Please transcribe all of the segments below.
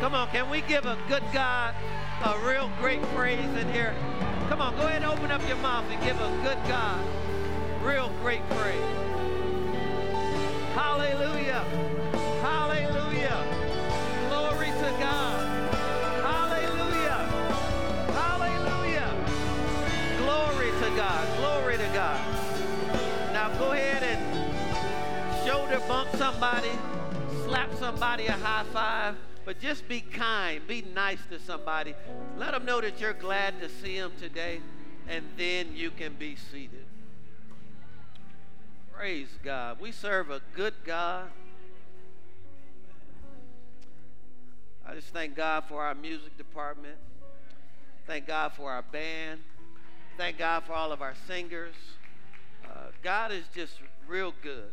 Come on, can we give a good God a real great praise in here? Come on, go ahead and open up your mouth and give a good God real great praise. Hallelujah. Hallelujah. Glory to God. Hallelujah. Hallelujah. Glory to God. Glory to God. Now go ahead and shoulder bump somebody, slap somebody a high five. But just be kind, be nice to somebody. Let them know that you're glad to see them today, and then you can be seated. Praise God. We serve a good God. I just thank God for our music department. Thank God for our band. Thank God for all of our singers. Uh, God is just real good.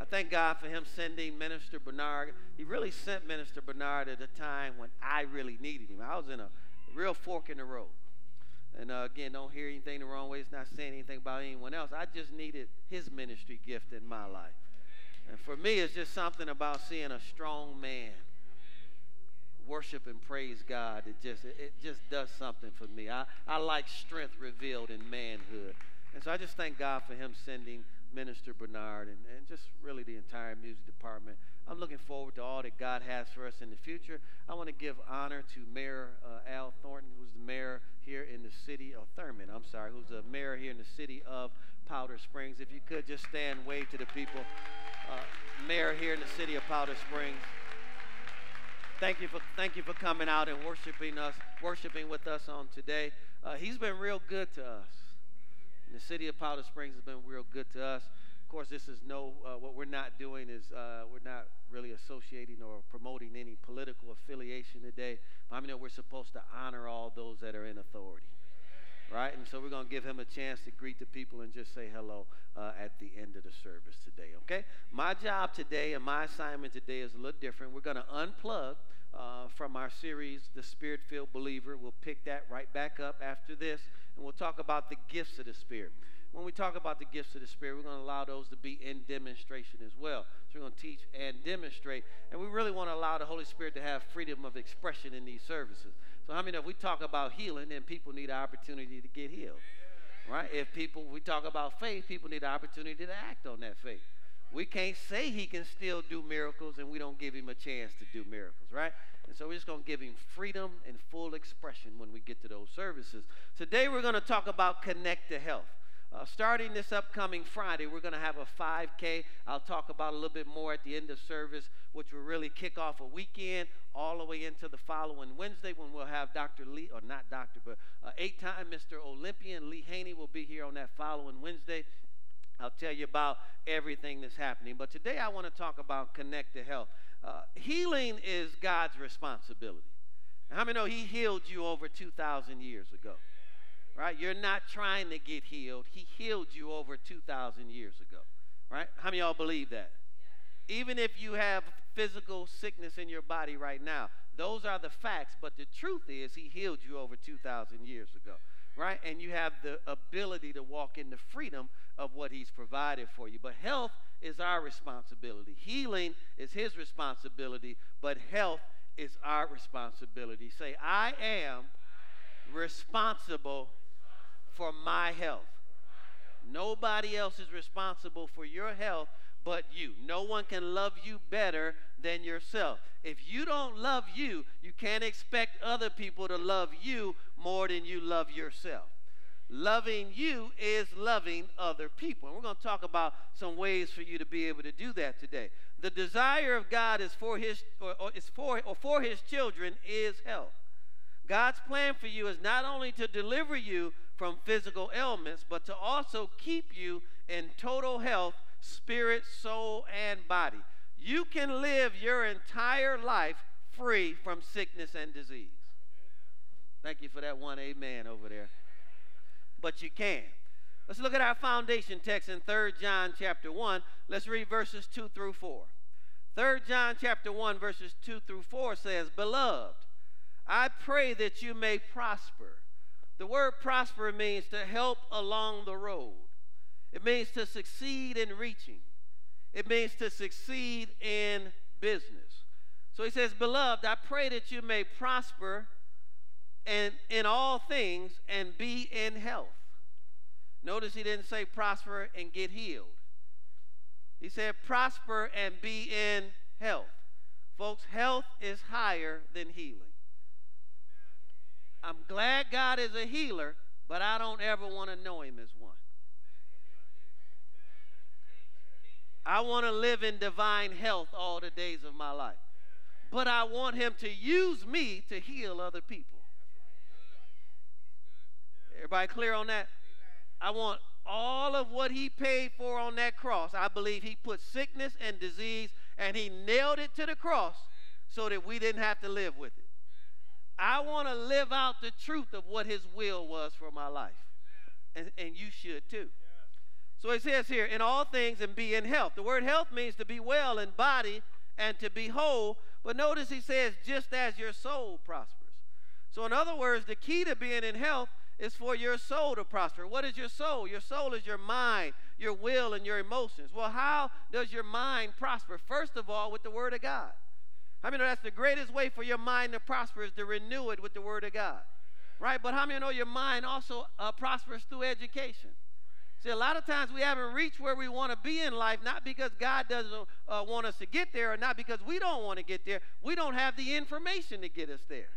I thank God for him sending Minister Bernard. He really sent Minister Bernard at a time when I really needed him. I was in a real fork in the road. And uh, again, don't hear anything the wrong way. It's not saying anything about anyone else. I just needed his ministry gift in my life. And for me, it's just something about seeing a strong man worship and praise God. It just it, just does something for me. I, I like strength revealed in manhood. And so I just thank God for him sending Minister Bernard and, and just really the entire music department. I'm looking forward to all that God has for us in the future. I want to give honor to Mayor uh, Al Thurman, who's the mayor here in the city of Thurman. I'm sorry, who's the mayor here in the city of Powder Springs. If you could just stand, wave to the people. Uh, mayor here in the city of Powder Springs. Thank you for thank you for coming out and worshiping us, worshiping with us on today. Uh, he's been real good to us. The city of Powder Springs has been real good to us. Of course, this is no, uh, what we're not doing is uh, we're not really associating or promoting any political affiliation today. But I mean, we're supposed to honor all those that are in authority. Right? And so we're going to give him a chance to greet the people and just say hello uh, at the end of the service today, okay? My job today and my assignment today is a little different. We're going to unplug uh, from our series, The Spirit Filled Believer. We'll pick that right back up after this and we'll talk about the gifts of the Spirit. When we talk about the gifts of the Spirit, we're going to allow those to be in demonstration as well. So we're going to teach and demonstrate, and we really want to allow the Holy Spirit to have freedom of expression in these services. So, how I many if we talk about healing, then people need an opportunity to get healed? Right? If people, we talk about faith, people need an opportunity to act on that faith. We can't say he can still do miracles and we don't give him a chance to do miracles, right? And so we're just going to give him freedom and full expression when we get to those services. Today we're going to talk about connect to health. Uh, starting this upcoming Friday, we're going to have a 5K. I'll talk about a little bit more at the end of service, which will really kick off a weekend all the way into the following Wednesday when we'll have Dr. Lee, or not Dr., but uh, eight time Mr. Olympian Lee Haney will be here on that following Wednesday. I'll tell you about everything that's happening. But today I want to talk about connect to health. Uh, healing is God's responsibility. How many know He healed you over 2,000 years ago? Right? You're not trying to get healed. He healed you over 2,000 years ago. Right? How many y'all believe that? Even if you have physical sickness in your body right now, those are the facts. But the truth is, He healed you over 2,000 years ago. Right? And you have the ability to walk in the freedom of what He's provided for you. But health is our responsibility. Healing is his responsibility, but health is our responsibility. Say, I am responsible for my health. Nobody else is responsible for your health but you. No one can love you better than yourself. If you don't love you, you can't expect other people to love you more than you love yourself. Loving you is loving other people. And we're going to talk about some ways for you to be able to do that today. The desire of God is for his or, or is for or for his children is health. God's plan for you is not only to deliver you from physical ailments, but to also keep you in total health, spirit, soul, and body. You can live your entire life free from sickness and disease. Thank you for that one amen over there but you can. Let's look at our foundation text in 3 John chapter 1. Let's read verses 2 through 4. 3 John chapter 1 verses 2 through 4 says, "Beloved, I pray that you may prosper." The word prosper means to help along the road. It means to succeed in reaching. It means to succeed in business. So he says, Beloved, I pray that you may prosper and in all things and be in health. Notice he didn't say prosper and get healed. He said prosper and be in health. Folks, health is higher than healing. I'm glad God is a healer, but I don't ever want to know him as one. I want to live in divine health all the days of my life. But I want him to use me to heal other people. Everybody clear on that? I want all of what he paid for on that cross. I believe he put sickness and disease and he nailed it to the cross so that we didn't have to live with it. I want to live out the truth of what his will was for my life. And, and you should too. So it says here, in all things and be in health. The word health means to be well in body and to be whole. But notice he says, just as your soul prospers. So, in other words, the key to being in health is for your soul to prosper. What is your soul? Your soul is your mind, your will, and your emotions. Well, how does your mind prosper? First of all, with the Word of God. How I mean, that's the greatest way for your mind to prosper is to renew it with the Word of God. Right? But how many know your mind also uh, prospers through education? See, a lot of times we haven't reached where we want to be in life, not because God doesn't uh, want us to get there, or not because we don't want to get there. We don't have the information to get us there.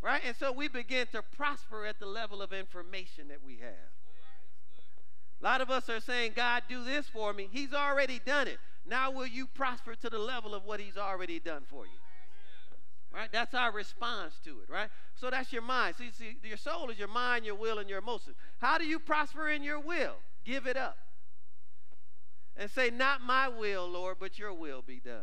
Right? And so we begin to prosper at the level of information that we have. A lot of us are saying, God, do this for me. He's already done it. Now will you prosper to the level of what he's already done for you? Right? That's our response to it, right? So that's your mind. See, see, your soul is your mind, your will, and your emotions. How do you prosper in your will? Give it up. And say, Not my will, Lord, but your will be done.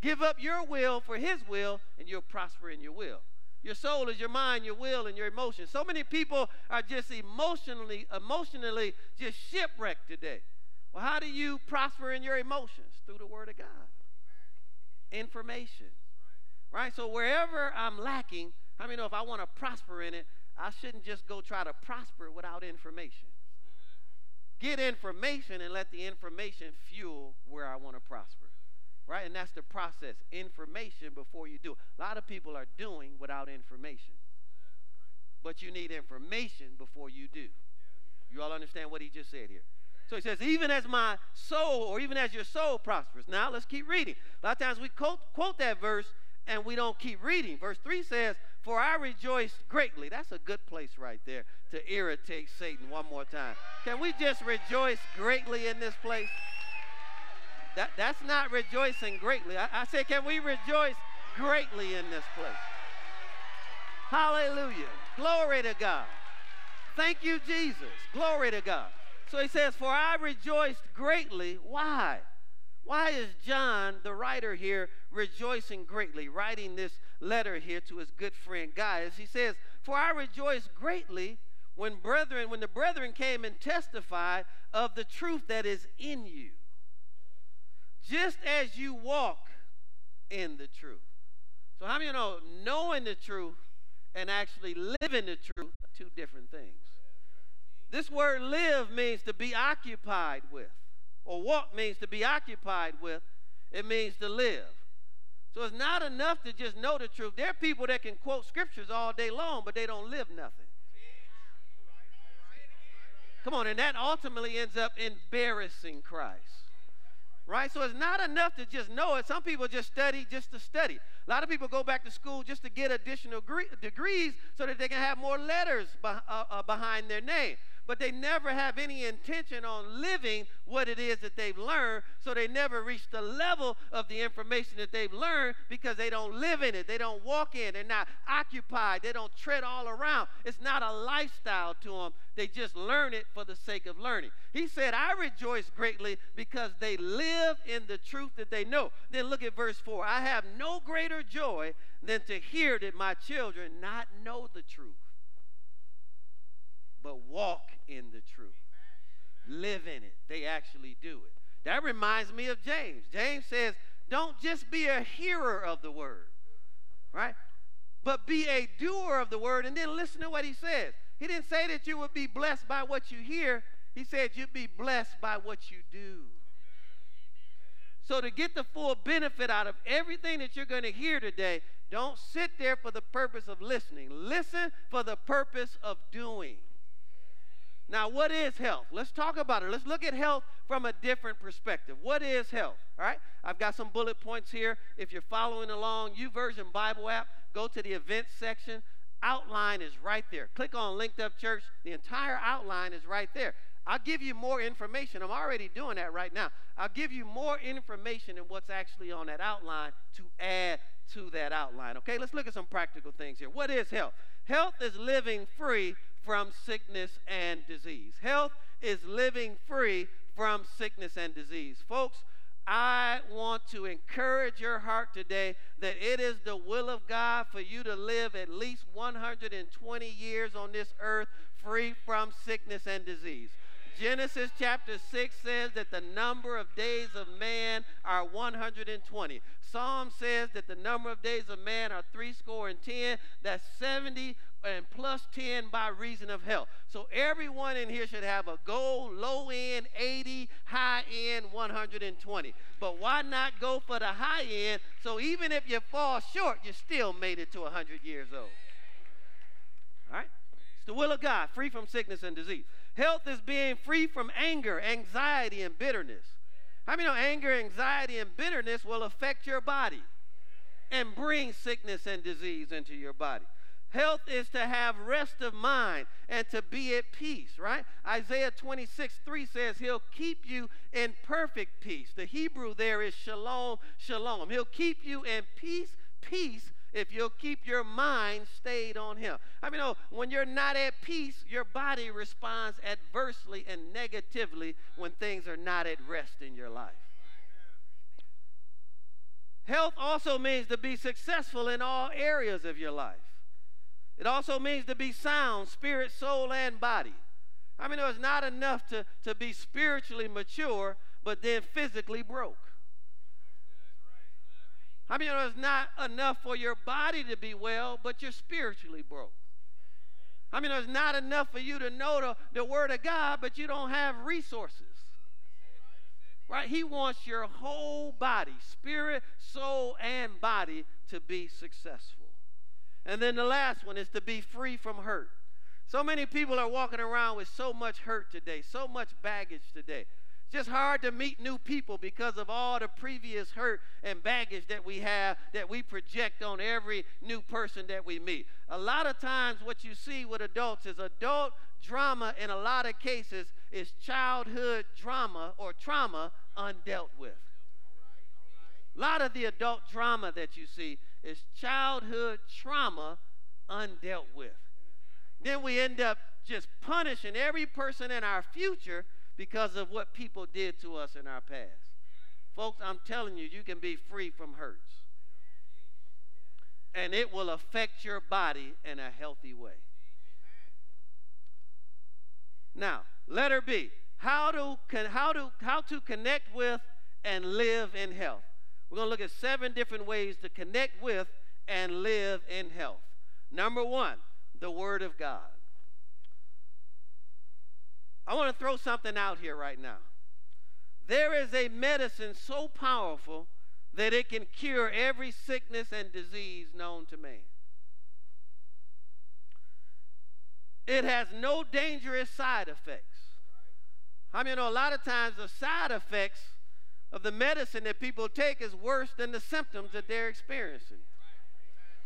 Give up your will for his will, and you'll prosper in your will. Your soul is your mind, your will, and your emotions. So many people are just emotionally, emotionally just shipwrecked today. Well, how do you prosper in your emotions? Through the Word of God. Information. Right? So wherever I'm lacking, I know if I want to prosper in it, I shouldn't just go try to prosper without information. Get information and let the information fuel where I want to prosper right? And that's the process information before you do. A lot of people are doing without information. But you need information before you do. You all understand what he just said here? So he says, even as my soul, or even as your soul prospers. Now let's keep reading. A lot of times we quote, quote that verse and we don't keep reading. Verse 3 says, For I rejoice greatly. That's a good place right there to irritate Satan one more time. Can we just rejoice greatly in this place? That, that's not rejoicing greatly. I, I say, can we rejoice greatly in this place? Hallelujah. Glory to God. Thank you, Jesus. Glory to God. So he says, For I rejoiced greatly. Why? Why is John, the writer here, rejoicing greatly, writing this letter here to his good friend Gaius? He says, For I rejoice greatly when brethren, when the brethren came and testified of the truth that is in you just as you walk in the truth. So, how many you know knowing the truth and actually living the truth are two different things? This word live means to be occupied with, or walk means to be occupied with. It means to live. So it's not enough to just know the truth. There are people that can quote scriptures all day long, but they don't live nothing. Come on, and that ultimately ends up embarrassing Christ right? So it's not enough to just know it. Some people just study just to study. A lot of people go back to school just to get additional degrees so that they can have more letters uh, uh, behind their name but they never have any intention on living what it is that they've learned. So they never reach the level of the information that they've learned because they don't live in it. They don't walk in. They're not occupied. They don't tread all around. It's not a lifestyle to them. They just learn it for the sake of learning. He said, I rejoice greatly because they live in the truth that they know. Then look at verse 4. I have no greater joy than to hear that my children not know the truth but walk in the truth. Live in it. They actually do it. That reminds me of James. James says, don't just be a hearer of the word, right? But be a doer of the word. And then listen to what he says. He didn't say that you would be blessed by what you hear, he said you'd be blessed by what you do. So, to get the full benefit out of everything that you're going to hear today, don't sit there for the purpose of listening. Listen for the purpose of doing. Now, what is health? Let's talk about it. Let's look at health from a different perspective. What is health? All right? I've got some bullet points here. If you're following along, YouVersion Bible app, go to the events section. Outline is right there. Click on Linked Up Church. The entire outline is right there. I'll give you more information. I'm already doing that right now. I'll give you more information than what's actually on that outline to add to that outline. Okay, let's look at some practical things here. What is health? Health is living free from sickness and disease. Health is living free from sickness and disease. Folks, I want to encourage your heart today that it is the will of God for you to live at least 120 years on this earth free from sickness and disease. Genesis chapter 6 says that the number of days of man are 120. Psalm says that the number of days of man are three score and ten. That's 70 and plus 10 by reason of health. So everyone in here should have a goal, low end 80, high end 120. But why not go for the high end so even if you fall short, you still made it to 100 years old? All right? It's the will of God, free from sickness and disease. Health is being free from anger, anxiety, and bitterness. How many know anger, anxiety, and bitterness will affect your body and bring sickness and disease into your body? Health is to have rest of mind and to be at peace, right? Isaiah 26, 3 says, He'll keep you in perfect peace. The Hebrew there is shalom, shalom. He'll keep you in peace, peace, if you'll keep your mind stayed on Him. I mean, oh, when you're not at peace, your body responds adversely and negatively when things are not at rest in your life. Health also means to be successful in all areas of your life. It also means to be sound, spirit, soul, and body. I mean, it was not enough to, to be spiritually mature, but then physically broke. I mean, it was not enough for your body to be well, but you're spiritually broke. I mean, it was not enough for you to know the, the Word of God, but you don't have resources. Right? He wants your whole body, spirit, soul, and body to be successful. And then the last one is to be free from hurt. So many people are walking around with so much hurt today, so much baggage today. It's just hard to meet new people because of all the previous hurt and baggage that we have that we project on every new person that we meet. A lot of times, what you see with adults is adult drama, in a lot of cases, is childhood drama or trauma undealt with. A lot of the adult drama that you see is childhood trauma undealt with. Then we end up just punishing every person in our future because of what people did to us in our past. Folks, I'm telling you, you can be free from hurts. And it will affect your body in a healthy way. Now, letter B. How to, how to, how to connect with and live in health. We're going to look at seven different ways to connect with and live in health. Number one, the Word of God. I want to throw something out here right now. There is a medicine so powerful that it can cure every sickness and disease known to man. It has no dangerous side effects. I mean, you know, a lot of times the side effects of the medicine that people take is worse than the symptoms that they're experiencing.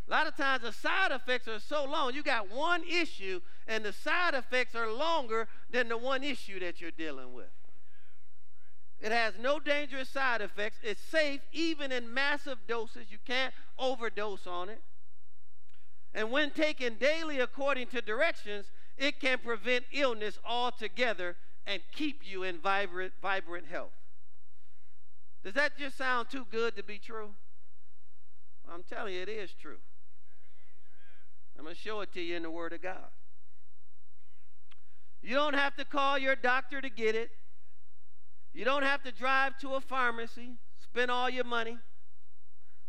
A lot of times the side effects are so long. You got one issue, and the side effects are longer than the one issue that you're dealing with. It has no dangerous side effects. It's safe even in massive doses. You can't overdose on it. And when taken daily according to directions, it can prevent illness altogether and keep you in vibrant, vibrant health. Does that just sound too good to be true? I'm telling you, it is true. I'm going to show it to you in the Word of God. You don't have to call your doctor to get it. You don't have to drive to a pharmacy, spend all your money.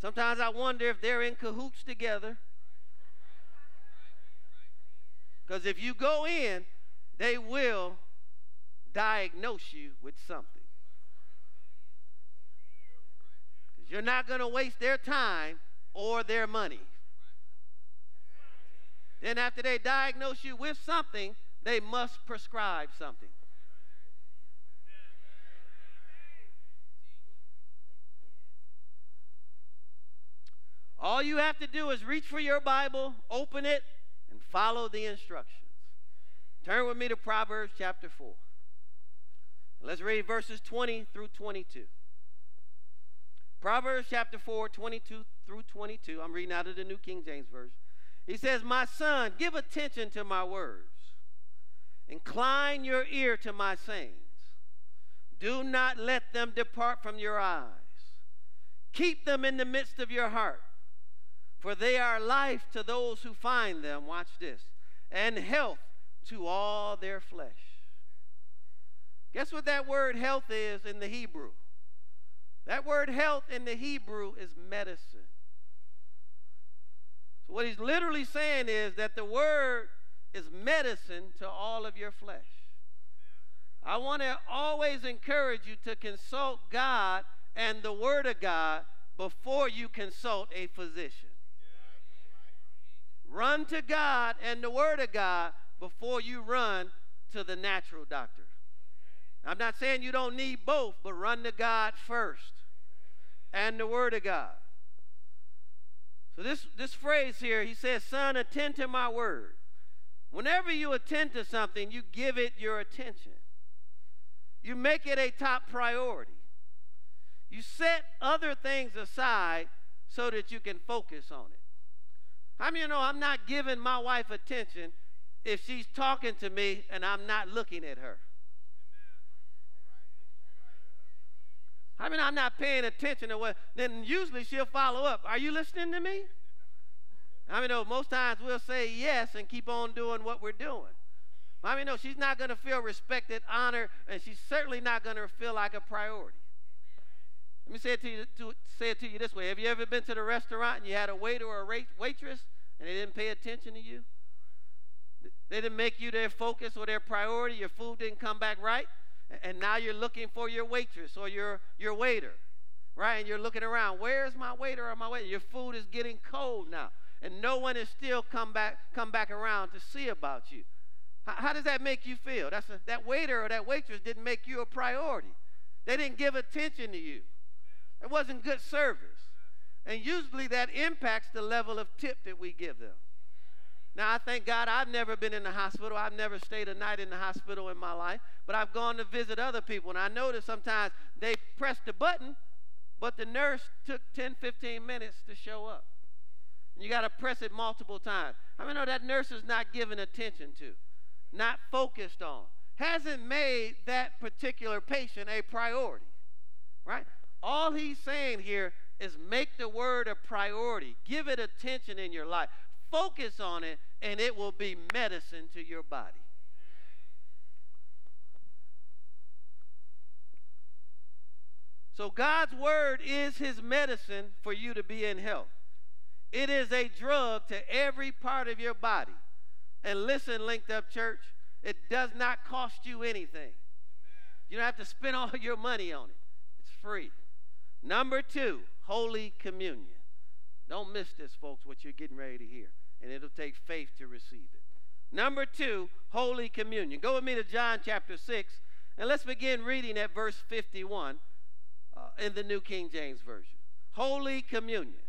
Sometimes I wonder if they're in cahoots together. Because if you go in, they will diagnose you with something. You're not going to waste their time or their money. Then, after they diagnose you with something, they must prescribe something. All you have to do is reach for your Bible, open it, and follow the instructions. Turn with me to Proverbs chapter 4. Let's read verses 20 through 22. Proverbs chapter 4, 22 through 22. I'm reading out of the New King James Version. He says, My son, give attention to my words, incline your ear to my sayings. Do not let them depart from your eyes. Keep them in the midst of your heart, for they are life to those who find them. Watch this, and health to all their flesh. Guess what that word health is in the Hebrew? That word health in the Hebrew is medicine. So, what he's literally saying is that the word is medicine to all of your flesh. I want to always encourage you to consult God and the Word of God before you consult a physician. Run to God and the Word of God before you run to the natural doctor. I'm not saying you don't need both, but run to God first and the Word of God. So this, this phrase here, he says, Son, attend to my word. Whenever you attend to something, you give it your attention. You make it a top priority. You set other things aside so that you can focus on it. How many you know I'm not giving my wife attention if she's talking to me and I'm not looking at her? I mean, I'm not paying attention to what, then usually she'll follow up. Are you listening to me? I mean, no, most times we'll say yes and keep on doing what we're doing. I mean, no, she's not going to feel respected, honored, and she's certainly not going to feel like a priority. Let me say it to you, to, say it to you this way. Have you ever been to the restaurant and you had a waiter or a waitress and they didn't pay attention to you? They didn't make you their focus or their priority. Your food didn't come back right and now you're looking for your waitress or your, your waiter, right? And you're looking around, where's my waiter or my waiter? Your food is getting cold now, and no one has still come back, come back around to see about you. How, how does that make you feel? That's a, that waiter or that waitress didn't make you a priority. They didn't give attention to you. It wasn't good service. And usually that impacts the level of tip that we give them. Now, I thank God I've never been in the hospital. I've never stayed a night in the hospital in my life, but I've gone to visit other people, and I noticed sometimes they pressed the button, but the nurse took 10, 15 minutes to show up. And you got to press it multiple times. I mean, no, that nurse is not given attention to, not focused on, hasn't made that particular patient a priority, right? All he's saying here is make the word a priority, give it attention in your life focus on it, and it will be medicine to your body. So, God's word is his medicine for you to be in health. It is a drug to every part of your body. And listen, Linked Up Church, it does not cost you anything. You don't have to spend all your money on it, it's free. Number two, Holy Communion. Don't miss this, folks, what you're getting ready to hear and it'll take faith to receive it. Number two, Holy Communion. Go with me to John chapter 6, and let's begin reading at verse 51 uh, in the New King James Version. Holy Communion.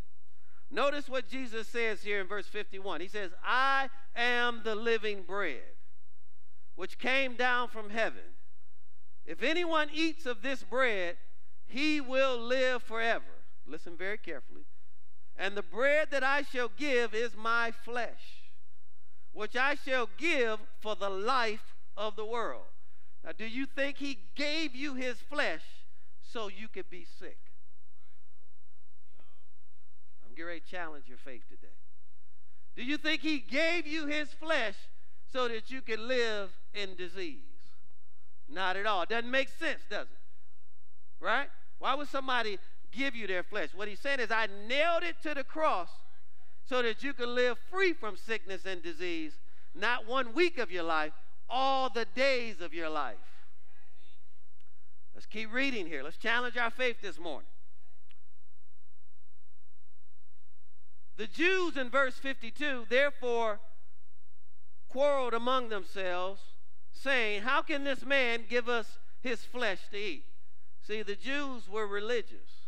Notice what Jesus says here in verse 51. He says, I am the living bread which came down from heaven. If anyone eats of this bread, he will live forever. Listen very carefully. And the bread that I shall give is my flesh, which I shall give for the life of the world. Now, do you think he gave you his flesh so you could be sick? I'm getting ready to challenge your faith today. Do you think he gave you his flesh so that you could live in disease? Not at all. Doesn't make sense, does it? Right? Why would somebody give you their flesh. What he's saying is, I nailed it to the cross so that you can live free from sickness and disease, not one week of your life, all the days of your life. Let's keep reading here. Let's challenge our faith this morning. The Jews in verse 52, therefore, quarreled among themselves, saying, How can this man give us his flesh to eat? See, the Jews were religious.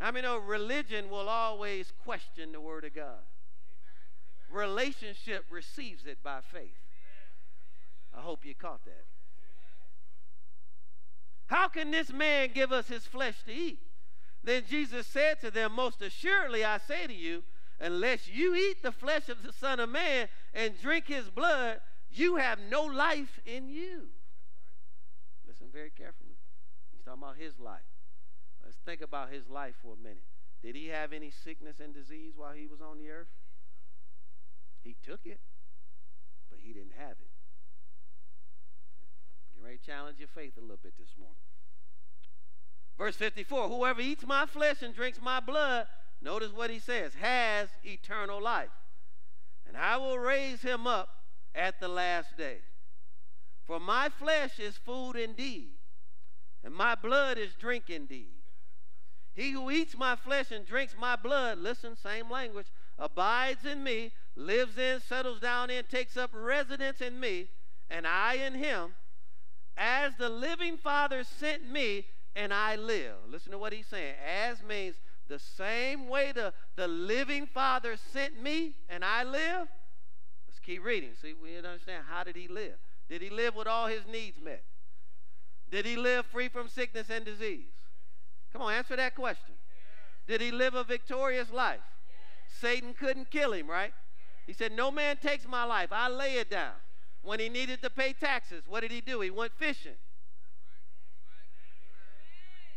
I mean, know religion will always question the Word of God. Relationship receives it by faith. I hope you caught that. How can this man give us his flesh to eat? Then Jesus said to them, Most assuredly I say to you, unless you eat the flesh of the Son of Man and drink his blood, you have no life in you. Listen very carefully. He's talking about his life. Think about his life for a minute. Did he have any sickness and disease while he was on the earth? He took it, but he didn't have it. Get ready challenge your faith a little bit this morning. Verse 54 Whoever eats my flesh and drinks my blood, notice what he says, has eternal life. And I will raise him up at the last day. For my flesh is food indeed, and my blood is drink indeed. He who eats my flesh and drinks my blood, listen, same language, abides in me, lives in, settles down in, takes up residence in me, and I in him. As the living Father sent me, and I live. Listen to what he's saying. As means the same way the, the living Father sent me, and I live. Let's keep reading. See, we understand how did he live? Did he live with all his needs met? Did he live free from sickness and disease? Come on, answer that question. Did he live a victorious life? Satan couldn't kill him, right? He said, No man takes my life. I lay it down. When he needed to pay taxes, what did he do? He went fishing.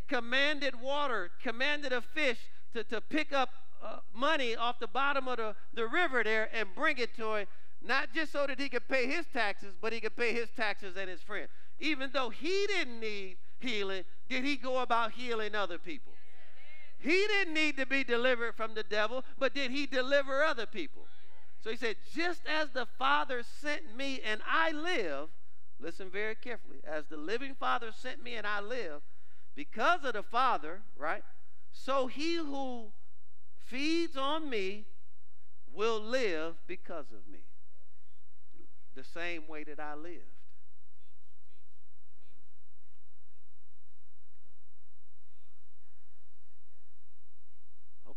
Commanded water, commanded a fish to, to pick up uh, money off the bottom of the, the river there and bring it to him, not just so that he could pay his taxes, but he could pay his taxes and his friend. Even though he didn't need healing, did he go about healing other people? He didn't need to be delivered from the devil, but did he deliver other people? So he said, just as the Father sent me and I live, listen very carefully, as the living Father sent me and I live, because of the Father, right? So he who feeds on me will live because of me. The same way that I live.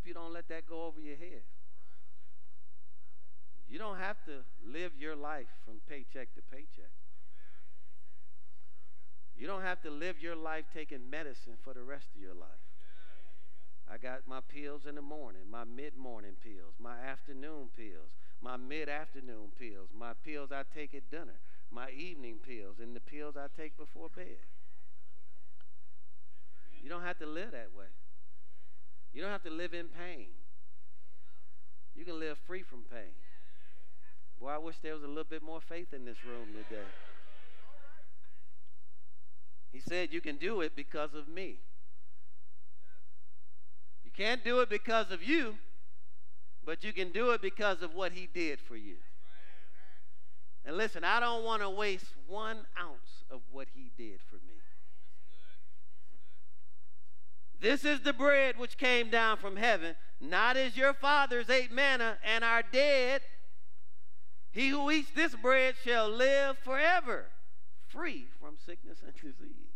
You don't let that go over your head. You don't have to live your life from paycheck to paycheck. You don't have to live your life taking medicine for the rest of your life. I got my pills in the morning, my mid morning pills, my afternoon pills, my mid afternoon pills, my pills I take at dinner, my evening pills, and the pills I take before bed. You don't have to live that way. You don't have to live in pain. You can live free from pain. Boy, I wish there was a little bit more faith in this room today. He said, You can do it because of me. You can't do it because of you, but you can do it because of what he did for you. And listen, I don't want to waste one ounce of what he did for me. This is the bread which came down from heaven, not as your fathers ate manna and are dead. He who eats this bread shall live forever, free from sickness and disease.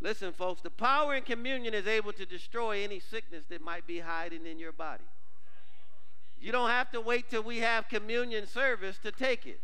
Listen, folks, the power in communion is able to destroy any sickness that might be hiding in your body. You don't have to wait till we have communion service to take it.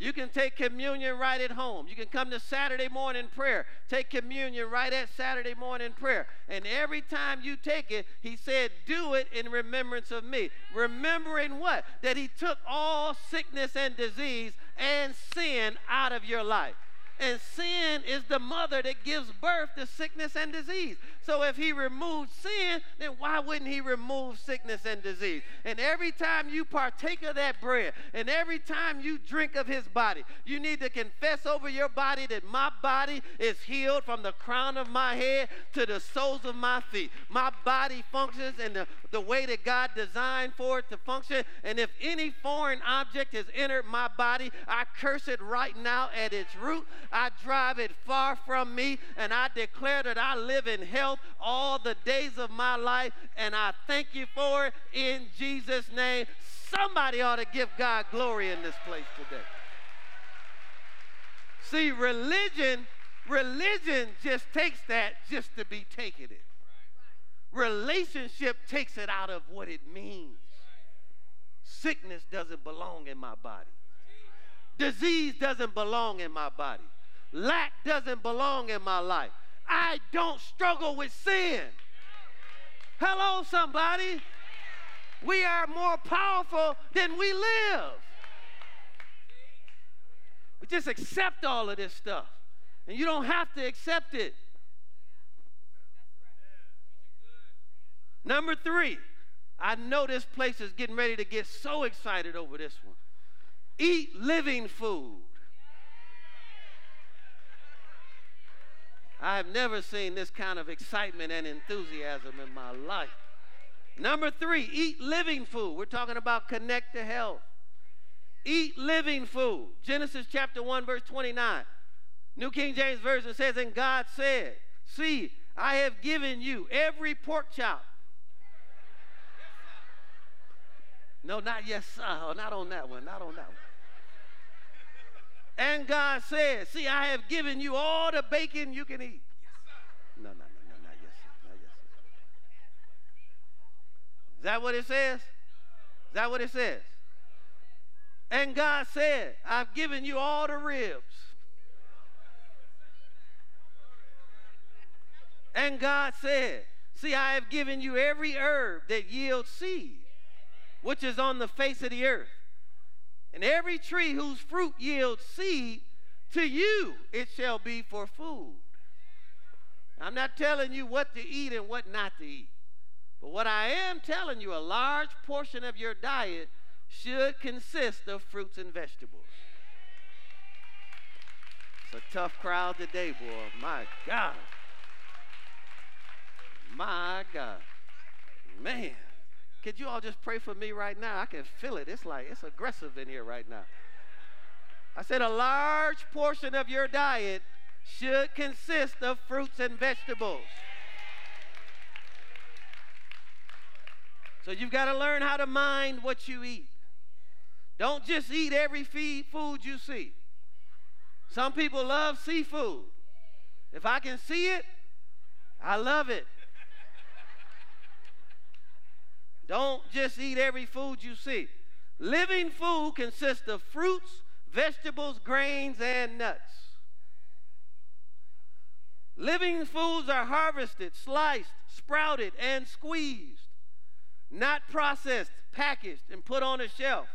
You can take communion right at home. You can come to Saturday morning prayer. Take communion right at Saturday morning prayer. And every time you take it, he said, Do it in remembrance of me. Remembering what? That he took all sickness and disease and sin out of your life. And sin is the mother that gives birth to sickness and disease. So if he removed sin, then why wouldn't he remove sickness and disease? And every time you partake of that bread, and every time you drink of his body, you need to confess over your body that my body is healed from the crown of my head to the soles of my feet. My body functions in the, the way that God designed for it to function. And if any foreign object has entered my body, I curse it right now at its root. I drive it far from me, and I declare that I live in health all the days of my life, and I thank you for it in Jesus' name. Somebody ought to give God glory in this place today. See, religion, religion just takes that just to be taking it. Relationship takes it out of what it means. Sickness doesn't belong in my body. Disease doesn't belong in my body. Lack doesn't belong in my life. I don't struggle with sin. Hello, somebody. We are more powerful than we live. We just accept all of this stuff. And you don't have to accept it. Number three, I know this place is getting ready to get so excited over this one. Eat living food. I have never seen this kind of excitement and enthusiasm in my life. Number three, eat living food. We're talking about connect to health. Eat living food. Genesis chapter 1, verse 29. New King James Version says, And God said, See, I have given you every pork chop No, not yes, sir. Not on that one. Not on that one. And God said, See, I have given you all the bacon you can eat. No, no, no, no, not yes, sir. Not yes, sir. Is that what it says? Is that what it says? And God said, I've given you all the ribs. And God said, See, I have given you every herb that yields seed which is on the face of the earth. And every tree whose fruit yields seed, to you it shall be for food. I'm not telling you what to eat and what not to eat. But what I am telling you, a large portion of your diet should consist of fruits and vegetables. It's a tough crowd today, boy. My God. My God. Man. Could you all just pray for me right now? I can feel it. It's like it's aggressive in here right now. I said a large portion of your diet should consist of fruits and vegetables. So you've got to learn how to mind what you eat. Don't just eat every feed food you see. Some people love seafood. If I can see it, I love it. Don't just eat every food you see. Living food consists of fruits, vegetables, grains, and nuts. Living foods are harvested, sliced, sprouted, and squeezed, not processed, packaged, and put on a shelf.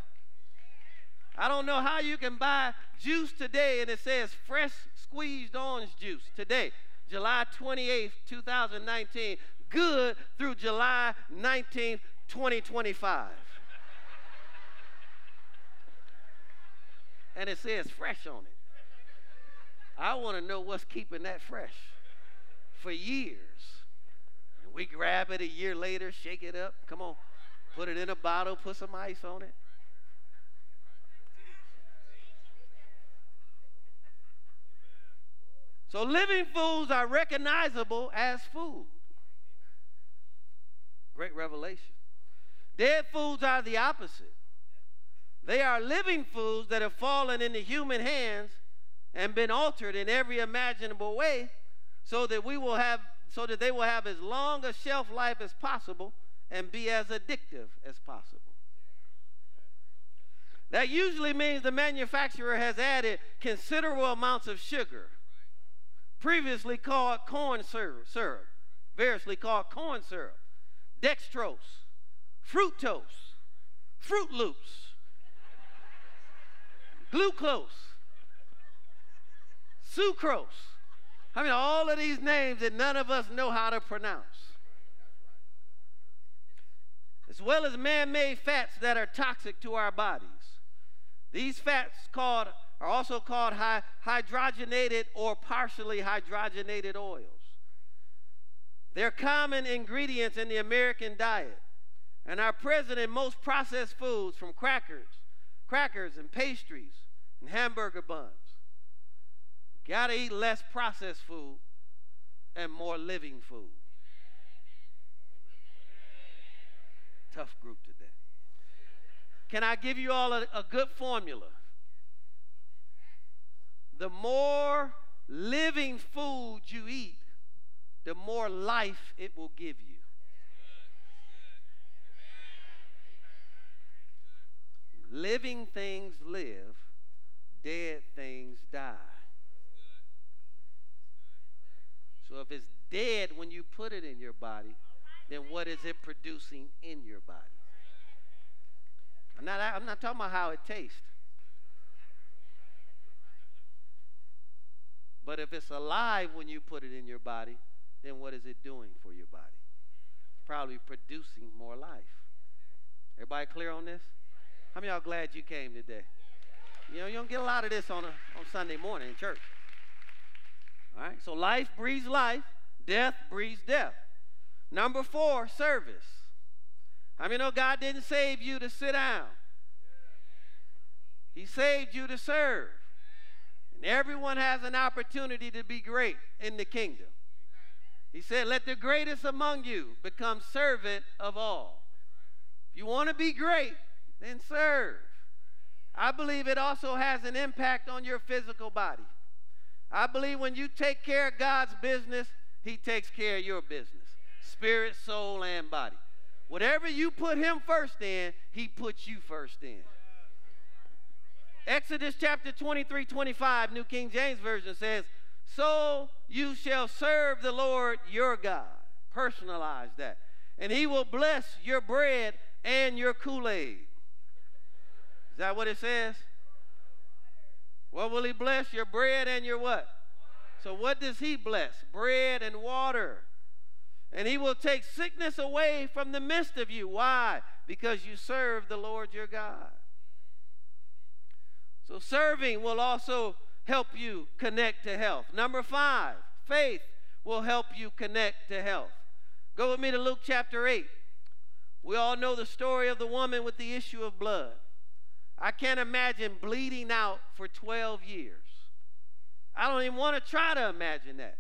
I don't know how you can buy juice today and it says fresh squeezed orange juice today, July 28th, 2019, good through July 19th, 2025. and it says fresh on it. I want to know what's keeping that fresh for years. And we grab it a year later, shake it up. Come on, put it in a bottle, put some ice on it. So living foods are recognizable as food. Great revelation. Dead foods are the opposite. They are living foods that have fallen into human hands and been altered in every imaginable way so that we will have so that they will have as long a shelf life as possible and be as addictive as possible. That usually means the manufacturer has added considerable amounts of sugar, previously called corn syrup, syrup variously called corn syrup, dextrose, fructose, Fruit Loops, glucose, sucrose. I mean, all of these names that none of us know how to pronounce. As well as man made fats that are toxic to our bodies. These fats called, are also called hydrogenated or partially hydrogenated oils. They're common ingredients in the American diet and are present in most processed foods from crackers, crackers and pastries and hamburger buns. Got to eat less processed food and more living food. Tough group today. Can I give you all a, a good formula? The more living food you eat, the more life it will give you. Living things live, dead things die. So if it's dead when you put it in your body, then what is it producing in your body? I'm not, I'm not talking about how it tastes. But if it's alive when you put it in your body, then what is it doing for your body? It's probably producing more life. Everybody clear on this? How many y'all glad you came today? You know, you don't get a lot of this on, a, on Sunday morning in church. All right, so life breeds life, death breeds death. Number four, service. I mean, know God didn't save you to sit down, He saved you to serve. And everyone has an opportunity to be great in the kingdom. He said, Let the greatest among you become servant of all. If you want to be great, then serve. I believe it also has an impact on your physical body. I believe when you take care of God's business, He takes care of your business spirit, soul, and body. Whatever you put Him first in, He puts you first in. Exodus chapter 23 25, New King James Version says, So you shall serve the Lord your God. Personalize that. And He will bless your bread and your Kool Aid. Is that what it says? What will he bless? Your bread and your what? So what does he bless? Bread and water. And he will take sickness away from the midst of you. Why? Because you serve the Lord your God. So serving will also help you connect to health. Number five, faith will help you connect to health. Go with me to Luke chapter 8. We all know the story of the woman with the issue of blood. I can't imagine bleeding out for 12 years. I don't even want to try to imagine that.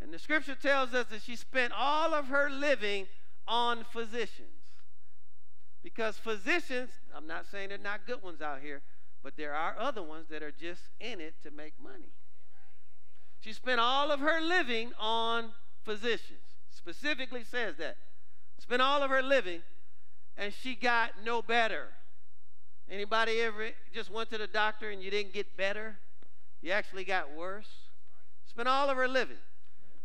And the scripture tells us that she spent all of her living on physicians. Because physicians, I'm not saying they're not good ones out here, but there are other ones that are just in it to make money. She spent all of her living on physicians. Specifically says that. Spent all of her living and she got no better. Anybody ever just went to the doctor and you didn't get better? You actually got worse? Spent all of her living.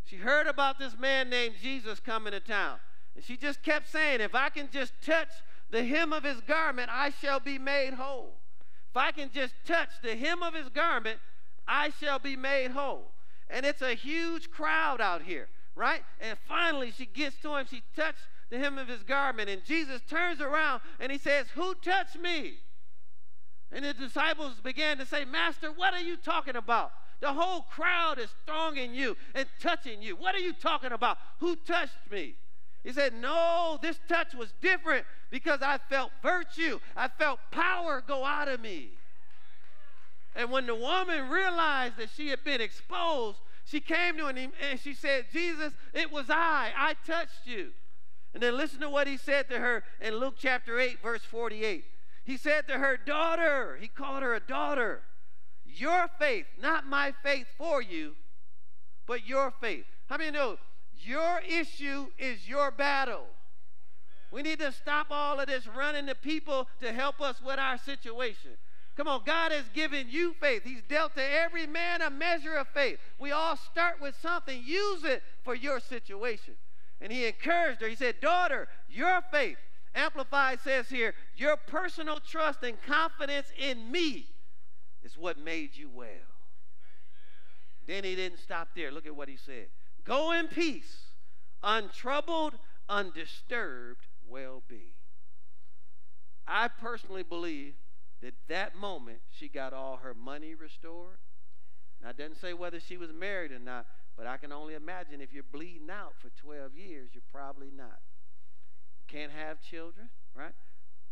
She heard about this man named Jesus coming to town. And she just kept saying, if I can just touch the hem of his garment, I shall be made whole. If I can just touch the hem of his garment, I shall be made whole. And it's a huge crowd out here, right? And finally she gets to him. She touched the hem of his garment. And Jesus turns around and he says, Who touched me? And the disciples began to say, Master, what are you talking about? The whole crowd is thronging you and touching you. What are you talking about? Who touched me? He said, No, this touch was different because I felt virtue. I felt power go out of me. And when the woman realized that she had been exposed, she came to him and she said, Jesus, it was I. I touched you. And then listen to what he said to her in Luke chapter 8, verse 48. He said to her, Daughter, he called her a daughter, your faith, not my faith for you, but your faith. How many know your issue is your battle? We need to stop all of this running to people to help us with our situation. Come on, God has given you faith. He's dealt to every man a measure of faith. We all start with something. Use it for your situation. And he encouraged her. He said, Daughter, your faith Amplified says here, Your personal trust and confidence in me is what made you well. Then he didn't stop there. Look at what he said Go in peace, untroubled, undisturbed well being. I personally believe that that moment she got all her money restored. Now, it doesn't say whether she was married or not, but I can only imagine if you're bleeding out for 12 years, you're probably not can't have children, right?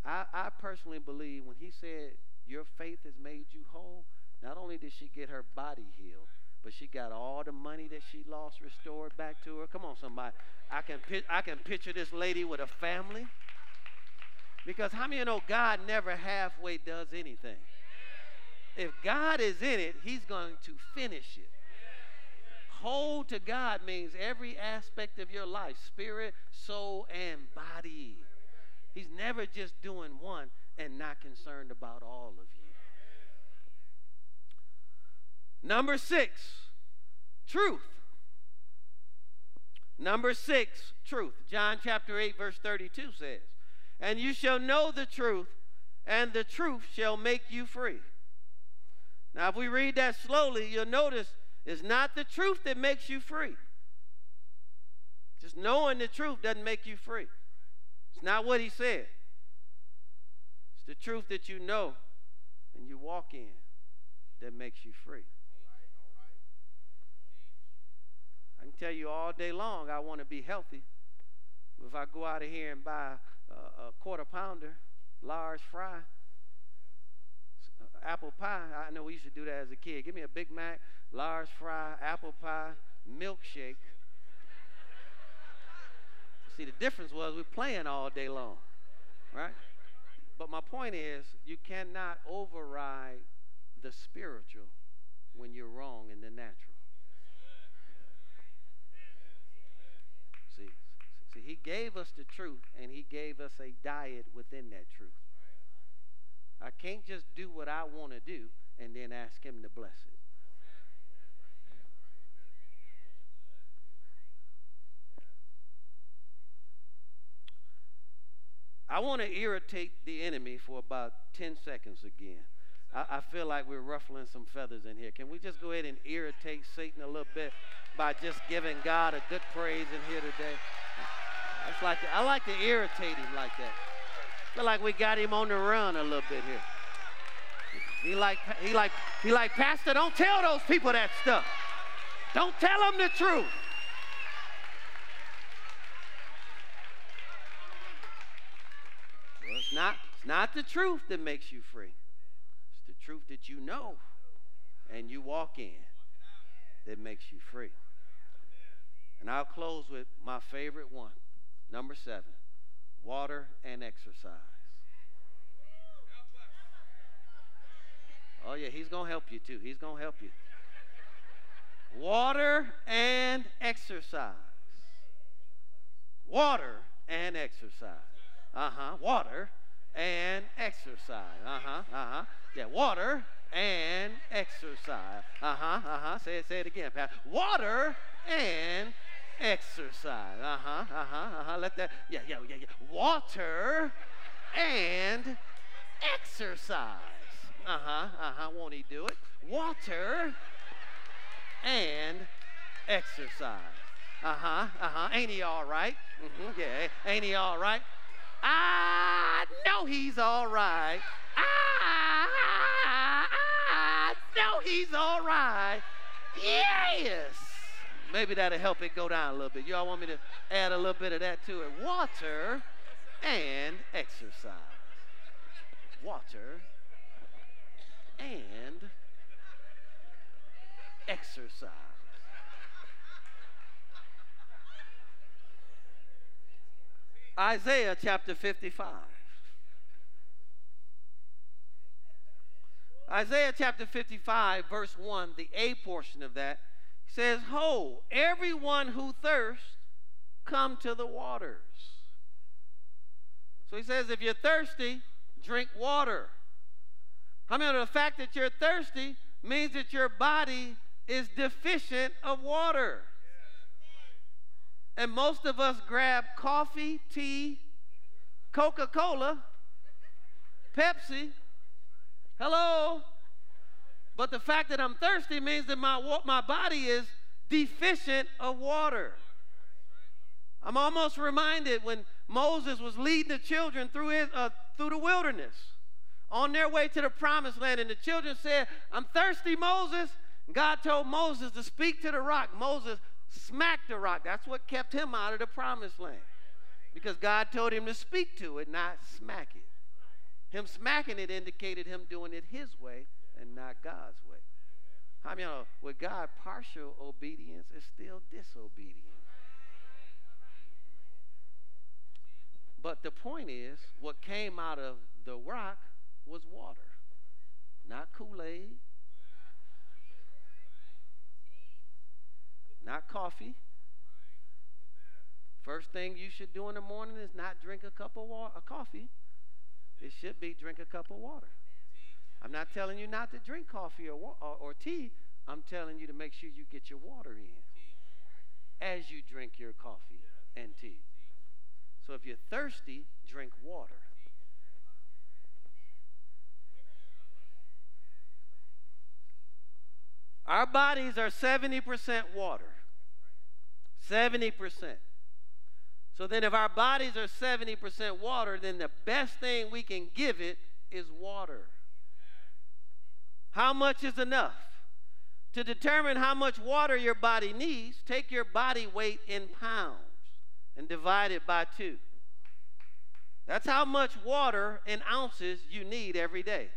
I, I personally believe when he said, Your faith has made you whole, not only did she get her body healed, but she got all the money that she lost restored back to her. Come on, somebody. I can, I can picture this lady with a family. Because how many you know God never halfway does anything? If God is in it, He's going to finish it. Hold to God means every aspect of your life spirit, soul, and body. He's never just doing one and not concerned about all of you. Number six, truth. Number six, truth. John chapter 8, verse 32 says, And you shall know the truth, and the truth shall make you free. Now, if we read that slowly, you'll notice it's not the truth that makes you free. Just knowing the truth doesn't make you free. It's not what he said. It's the truth that you know and you walk in that makes you free. I can tell you all day long I want to be healthy. If I go out of here and buy a, a quarter pounder, large fry, apple pie, I know we used to do that as a kid. Give me a Big Mac, large fry, apple pie, milkshake. See, the difference was we're playing all day long, right? But my point is, you cannot override the spiritual when you're wrong in the natural. See, see, he gave us the truth and he gave us a diet within that truth. I can't just do what I want to do and then ask him to bless it. I want to irritate the enemy for about 10 seconds again. I, I, feel like we're ruffling some feathers in here. Can we just go ahead and irritate Satan a little bit by just giving God a good praise in here today? That's like I like to irritate him like that. Feel like we got him on the run a little bit here. He like he like he like Pastor. Don't tell those people that stuff. Don't tell them the truth. Well, it's not, it's not the truth that makes you free. It's the truth that you know and you walk in that makes you free. And I'll close with my favorite one. Number seven water and exercise. Oh, yeah, he's going to help you too. He's going to help you. Water and exercise. Water and exercise. Uh huh. Water and exercise. Uh huh. Uh huh. Yeah, water and exercise. Uh huh. Uh huh. Say it. Say it again, Pat. Water and exercise. Uh huh. Uh huh. Uh huh. Let that. Yeah. Yeah. Yeah. Yeah. Water and exercise. Uh huh. Uh huh. Won't he do it? Water and exercise. Uh huh. Uh huh. Ain't he all right? Mm-hmm. Yeah. Ain't he all right? I know he's all right. I, I know he's all right. Yes. Maybe that'll help it go down a little bit. Y'all want me to add a little bit of that to it? Water and exercise. Water and exercise. Isaiah chapter 55. Isaiah chapter 55, verse 1, the A portion of that, says, Ho, everyone who thirsts, come to the waters. So he says, if you're thirsty, drink water. I mean, the fact that you're thirsty means that your body is deficient of water. And most of us grab coffee, tea, Coca Cola, Pepsi. Hello? But the fact that I'm thirsty means that my, my body is deficient of water. I'm almost reminded when Moses was leading the children through, his, uh, through the wilderness on their way to the promised land, and the children said, I'm thirsty, Moses. God told Moses to speak to the rock. Moses smacked the rock. That's what kept him out of the promised land. Because God told him to speak to it, not smack it. Him smacking it indicated him doing it his way and not God's way. I mean, uh, with God, partial obedience is still disobedience. But the point is, what came out of the rock was water, not Kool Aid, not coffee. First thing you should do in the morning is not drink a cup of water, a coffee. It should be drink a cup of water. I'm not telling you not to drink coffee or, or, or tea. I'm telling you to make sure you get your water in as you drink your coffee and tea. So if you're thirsty, drink water. Our bodies are 70% water. 70%. So then, if our bodies are 70% water, then the best thing we can give it is water. How much is enough? To determine how much water your body needs, take your body weight in pounds and divide it by two. That's how much water in ounces you need every day.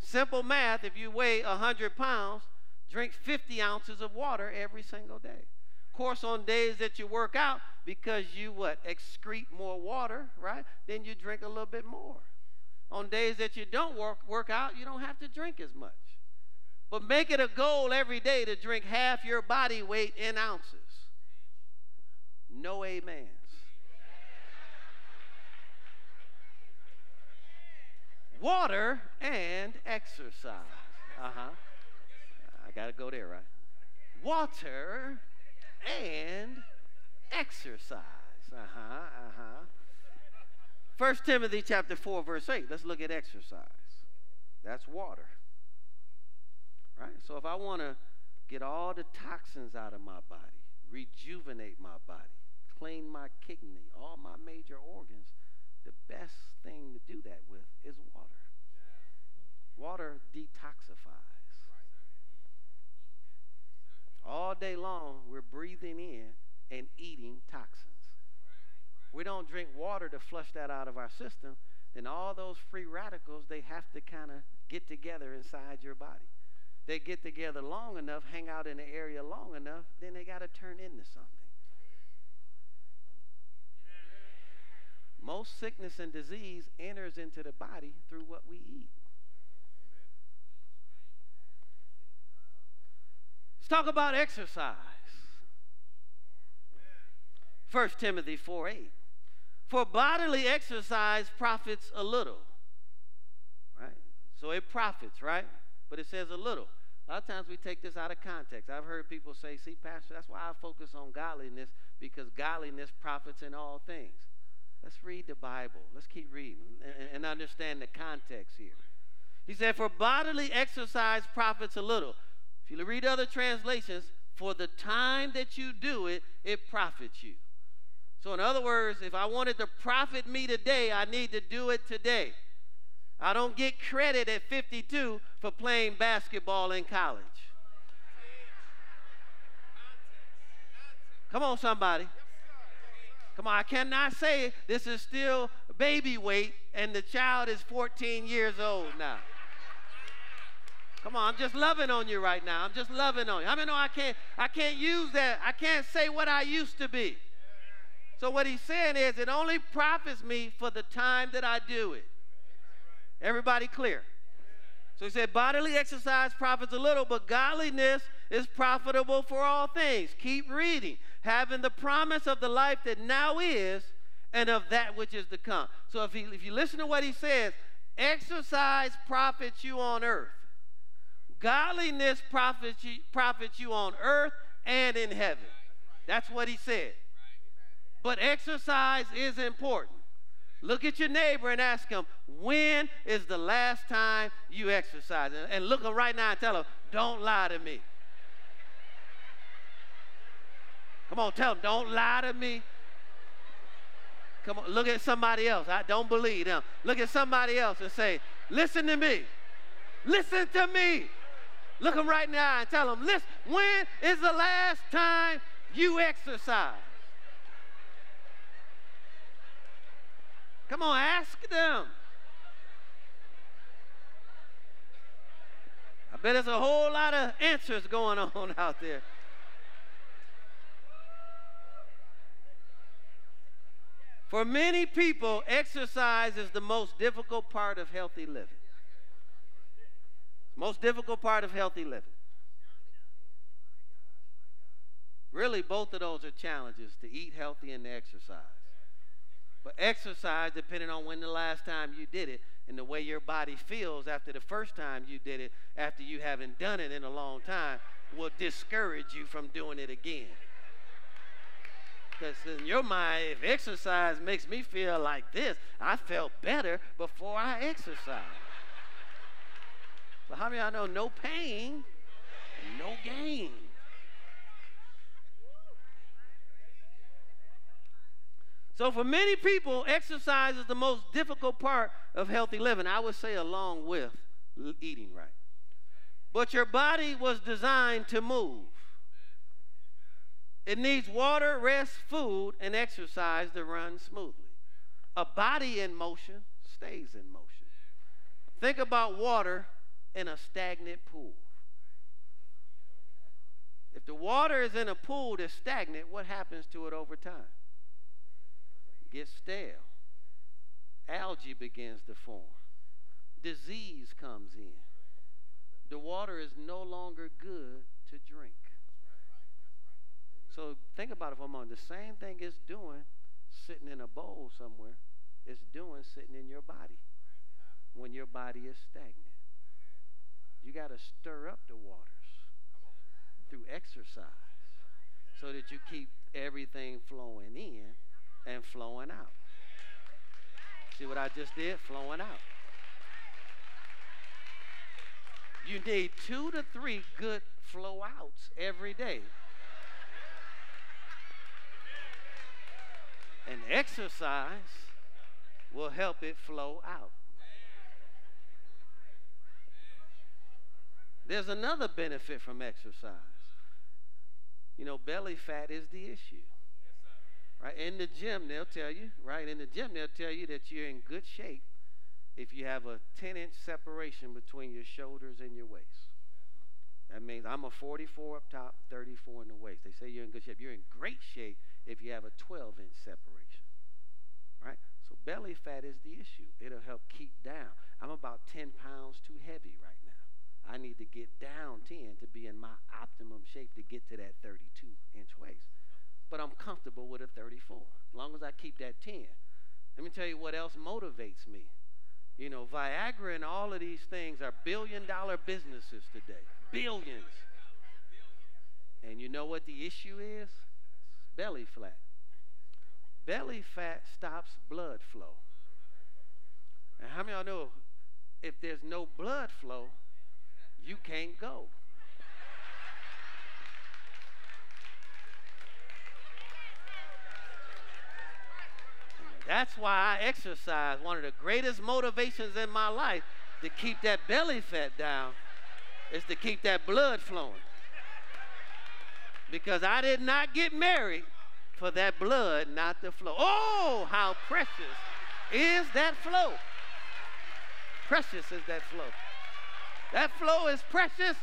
Simple math if you weigh 100 pounds, drink 50 ounces of water every single day. Of course, on days that you work out, because you what? Excrete more water, right? Then you drink a little bit more. On days that you don't work, work out, you don't have to drink as much. But make it a goal every day to drink half your body weight in ounces. No amens. Water and exercise. Uh huh. I got to go there, right? Water and exercise. Uh huh. Uh huh. First Timothy chapter 4, verse 8. Let's look at exercise. That's water. Right? So if I want to get all the toxins out of my body, rejuvenate my body, clean my kidney, all my major organs, the best thing to do that with is water. Water detoxifies. All day long, we're breathing in and eating toxins. We don't drink water to flush that out of our system, then all those free radicals, they have to kind of get together inside your body. They get together long enough, hang out in the area long enough, then they got to turn into something. Most sickness and disease enters into the body through what we eat. Let's talk about exercise. 1 Timothy 4 8. For bodily exercise profits a little. Right? So it profits, right? But it says a little. A lot of times we take this out of context. I've heard people say, see, Pastor, that's why I focus on godliness, because godliness profits in all things. Let's read the Bible. Let's keep reading and, and understand the context here. He said, For bodily exercise profits a little. If you read other translations, for the time that you do it, it profits you. So, in other words, if I wanted to profit me today, I need to do it today. I don't get credit at 52 for playing basketball in college. Come on, somebody. Come on, I cannot say this is still baby weight and the child is 14 years old now. Come on, I'm just loving on you right now. I'm just loving on you. I mean, no, I can't, I can't use that. I can't say what I used to be. So what he's saying is it only profits me for the time that I do it. Everybody clear? So he said, bodily exercise profits a little, but godliness is profitable for all things. Keep reading. Having the promise of the life that now is and of that which is to come. So if, he, if you listen to what he says, exercise profits you on earth. Godliness profits you, profits you on earth and in heaven. That's what he said. But exercise is important. Look at your neighbor and ask him, when is the last time you exercised? And look him right now and tell him, don't lie to me. Come on, tell him, don't lie to me. Come on, look at somebody else. I don't believe them. Look at somebody else and say, listen to me. Listen to me. Look him right now and tell him, listen, when is the last time you exercised? Come on, ask them. I bet there's a whole lot of answers going on out there. For many people, exercise is the most difficult part of healthy living. Most difficult part of healthy living. Really, both of those are challenges to eat healthy and to exercise. But exercise, depending on when the last time you did it and the way your body feels after the first time you did it, after you haven't done it in a long time, will discourage you from doing it again. Because in your mind, if exercise makes me feel like this, I felt better before I exercised. But how many of y'all know no pain, no gain? So, for many people, exercise is the most difficult part of healthy living. I would say, along with eating right. But your body was designed to move. It needs water, rest, food, and exercise to run smoothly. A body in motion stays in motion. Think about water in a stagnant pool. If the water is in a pool that's stagnant, what happens to it over time? Gets stale. Algae begins to form. Disease comes in. The water is no longer good to drink. So think about it for a moment. The same thing it's doing sitting in a bowl somewhere, it's doing sitting in your body when your body is stagnant. You got to stir up the waters through exercise so that you keep everything flowing in and flowing out. See what I just did? Flowing out. You need two to three good flow outs every day And exercise will help it flow out. There's another benefit from exercise. You know, belly fat is the issue. Right? In the gym, they'll tell you, right? In the gym, they'll tell you that you're in good shape if you have a 10 inch separation between your shoulders and your waist. That means I'm a 44 up top, 34 in the waist. They say you're in good shape. You're in great shape if you have a 12 inch separation. Right? So belly fat is the issue. It'll help keep down. I'm about 10 pounds too heavy right now. I need to get down 10 to be in my optimum shape to get to that 32 inch waist. But I'm comfortable with a 34 as long as I keep that 10. Let me tell you what else motivates me. You know, Viagra and all of these things are billion dollar businesses today. Billions. And you know what the issue is? belly fat. Belly fat stops blood flow. And how many of y'all know if there's no blood flow, you can't go? That's why I exercise. One of the greatest motivations in my life to keep that belly fat down is to keep that blood flowing because I did not get married for that blood not to flow. Oh, how precious is that flow! Precious is that flow. That flow is precious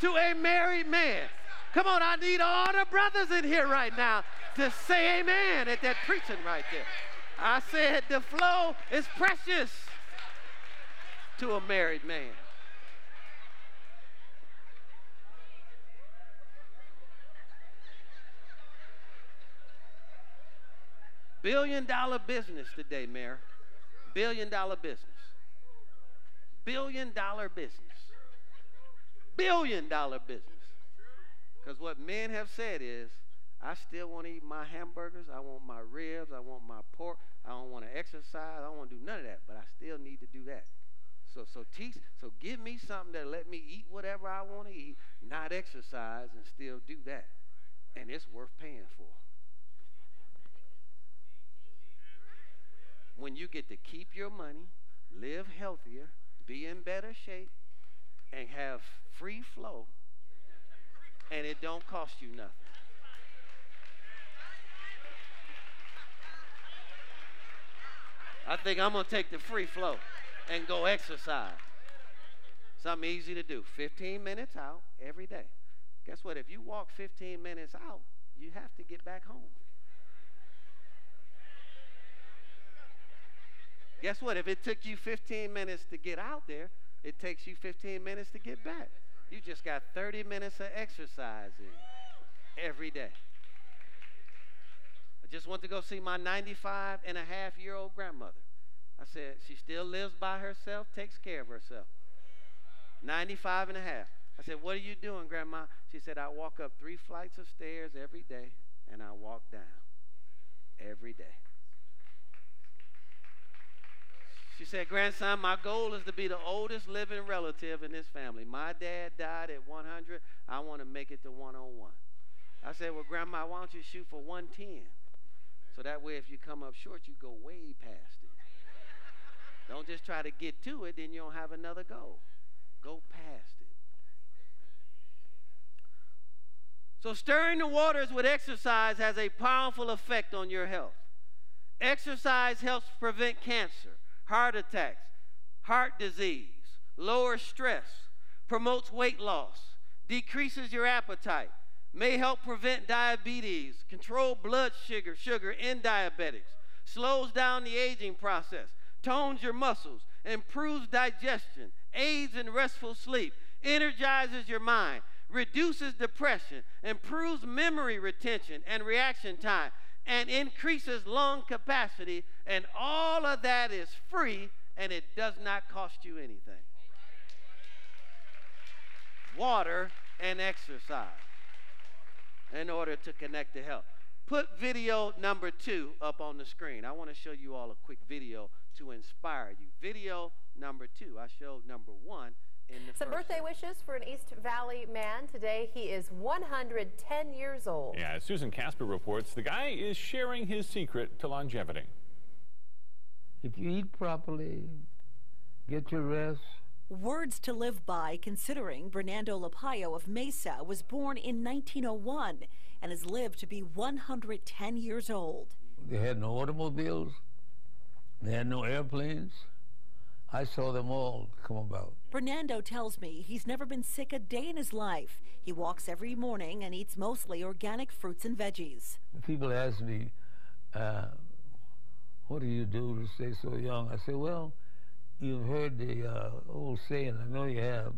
to a married man. Come on, I need all the brothers in here right now to say amen at that preaching right there. I said the flow is precious to a married man. Billion dollar business today, Mayor. Billion dollar business. Billion dollar business. Billion dollar business. Because what men have said is, I still want to eat my hamburgers. I want my ribs. I want my pork. I don't want to exercise. I don't want to do none of that, but I still need to do that. So, so teach. So give me something that let me eat whatever I want to eat, not exercise, and still do that, and it's worth paying for. when you get to keep your money, live healthier, be in better shape, and have free flow, and it don't cost you nothing. I think I'm going to take the free flow and go exercise. Something easy to do. 15 minutes out every day. Guess what? If you walk 15 minutes out, you have to get back home. Guess what? If it took you 15 minutes to get out there, it takes you 15 minutes to get back. You just got 30 minutes of exercising every day. Just went to go see my 95 and a half year old grandmother. I said, she still lives by herself, takes care of herself. 95 and a half. I said, What are you doing, Grandma? She said, I walk up three flights of stairs every day and I walk down every day. She said, Grandson, my goal is to be the oldest living relative in this family. My dad died at 100. I want to make it to 101. I said, Well, Grandma, why don't you shoot for 110? So that way, if you come up short, you go way past it. Don't just try to get to it, then you don't have another goal. Go past it. So, stirring the waters with exercise has a powerful effect on your health. Exercise helps prevent cancer, heart attacks, heart disease, lowers stress, promotes weight loss, decreases your appetite, may help prevent diabetes, control blood sugar, sugar in diabetics, slows down the aging process, tones your muscles, improves digestion, aids in restful sleep, energizes your mind, reduces depression, improves memory retention and reaction time, and increases lung capacity. And all of that is free and it does not cost you anything. Water and exercise in order to connect to health. Put video number two up on the screen. I want to show you all a quick video to inspire you. Video number two. I showed number one in the Some birthday wishes for an East Valley man. Today he is 110 years old. Yeah, as Susan Casper reports, the guy is sharing his secret to longevity. If you eat properly, get your rest, Words to live by, considering Bernardo LaPallo of Mesa was born in 1901 and has lived to be 110 years old. they had no automobiles, they had no airplanes. I saw them all come about. Bernardo tells me he's never been sick a day in his life. He walks every morning and eats mostly organic fruits and veggies. People ask me, uh, what do you do to stay so young? I say, well, you've heard the uh, old saying, I know you have,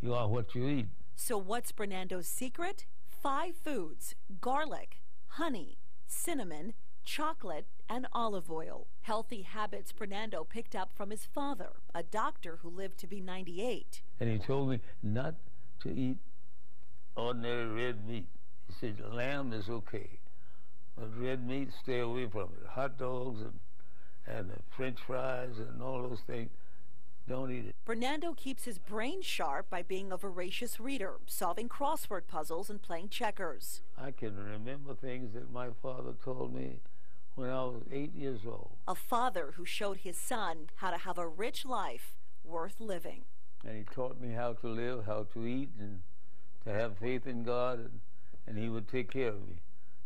you are what you eat. So, what's Bernardo's secret? Five foods garlic, honey, cinnamon, chocolate, and olive oil. Healthy habits Fernando picked up from his father, a doctor who lived to be 98. And he told me not to eat ordinary red meat. He said, lamb is okay, but red meat, stay away from it. Hot dogs and, and french fries and all those things, don't eat it. Bernardo keeps his brain sharp by being a voracious reader, solving crossword puzzles and playing checkers. I can remember things that my father told me when I was eight years old. A father who showed his son how to have a rich life worth living. And he taught me how to live, how to eat, and to have faith in God, and, and he would take care of me.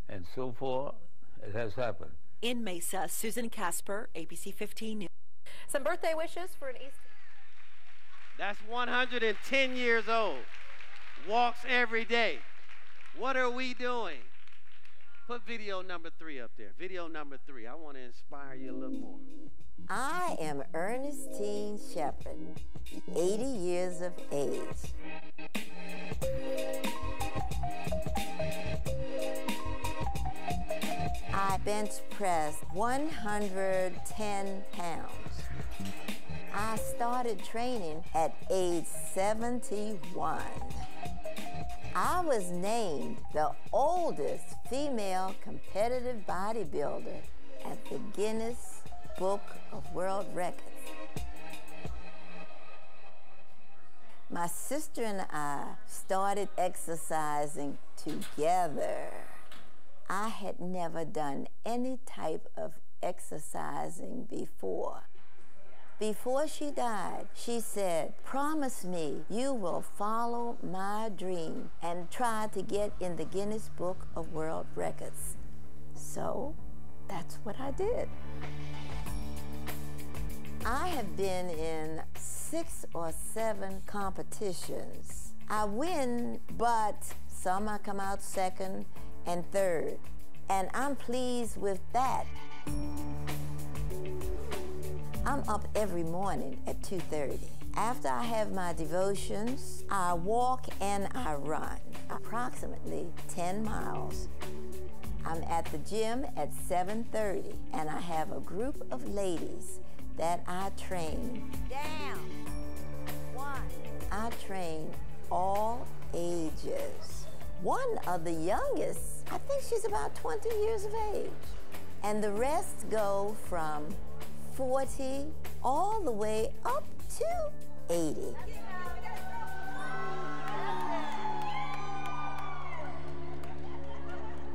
And so far, it has happened. In Mesa, uh, Susan Casper, ABC 15 News. Some birthday wishes for an East. That's 110 years old. Walks every day. What are we doing? Put video number three up there. Video number three. I want to inspire you a little more. I am Ernestine Shepherd, 80 years of age. I bench pressed 110 pounds. I started training at age 71. I was named the oldest female competitive bodybuilder at the Guinness Book of World Records. My sister and I started exercising together. I had never done any type of exercising before. Before she died, she said, Promise me you will follow my dream and try to get in the Guinness Book of World Records. So that's what I did. I have been in six or seven competitions. I win, but some I come out second and third. And I'm pleased with that. I'm up every morning at 2:30. After I have my devotions, I walk and I run approximately 10 miles. I'm at the gym at 7:30 and I have a group of ladies that I train. Down. One. I train all ages. One of the youngest, I think she's about 20 years of age. And the rest go from 40 all the way up to 80.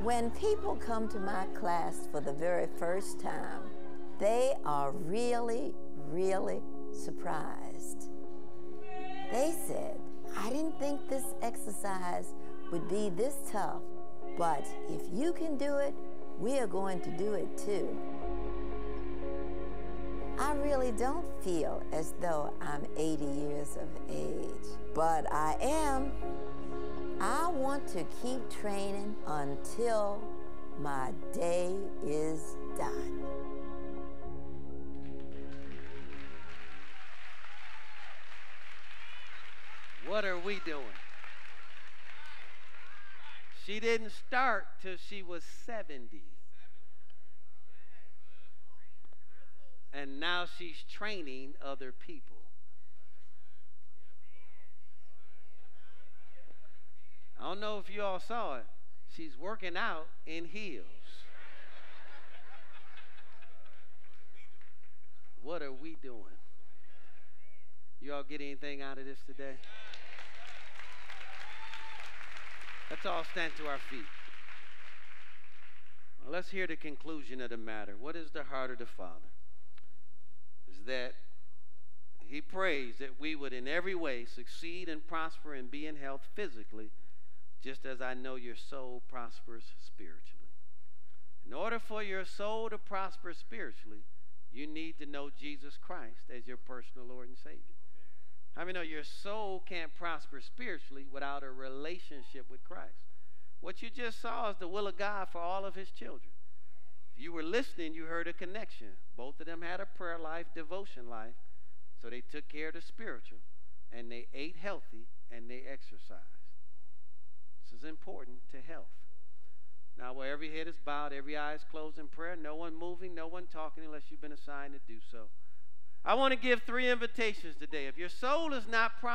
When people come to my class for the very first time, they are really, really surprised. They said, I didn't think this exercise would be this tough, but if you can do it, we are going to do it too. I really don't feel as though I'm 80 years of age, but I am. I want to keep training until my day is done. What are we doing? She didn't start till she was 70. And now she's training other people. I don't know if you all saw it. She's working out in heels. What are we doing? You all get anything out of this today? Let's all stand to our feet. Let's hear the conclusion of the matter. What is the heart of the Father? Is that He prays that we would in every way succeed and prosper and be in health physically, just as I know your soul prospers spiritually. In order for your soul to prosper spiritually, you need to know Jesus Christ as your personal Lord and Savior. How many know your soul can't prosper spiritually without a relationship with Christ? What you just saw is the will of God for all of his children. If you were listening, you heard a connection. Both of them had a prayer life, devotion life, so they took care of the spiritual, and they ate healthy, and they exercised. This is important to health. Now, where every head is bowed, every eye is closed in prayer, no one moving, no one talking unless you've been assigned to do so. I want to give three invitations today. If your soul is not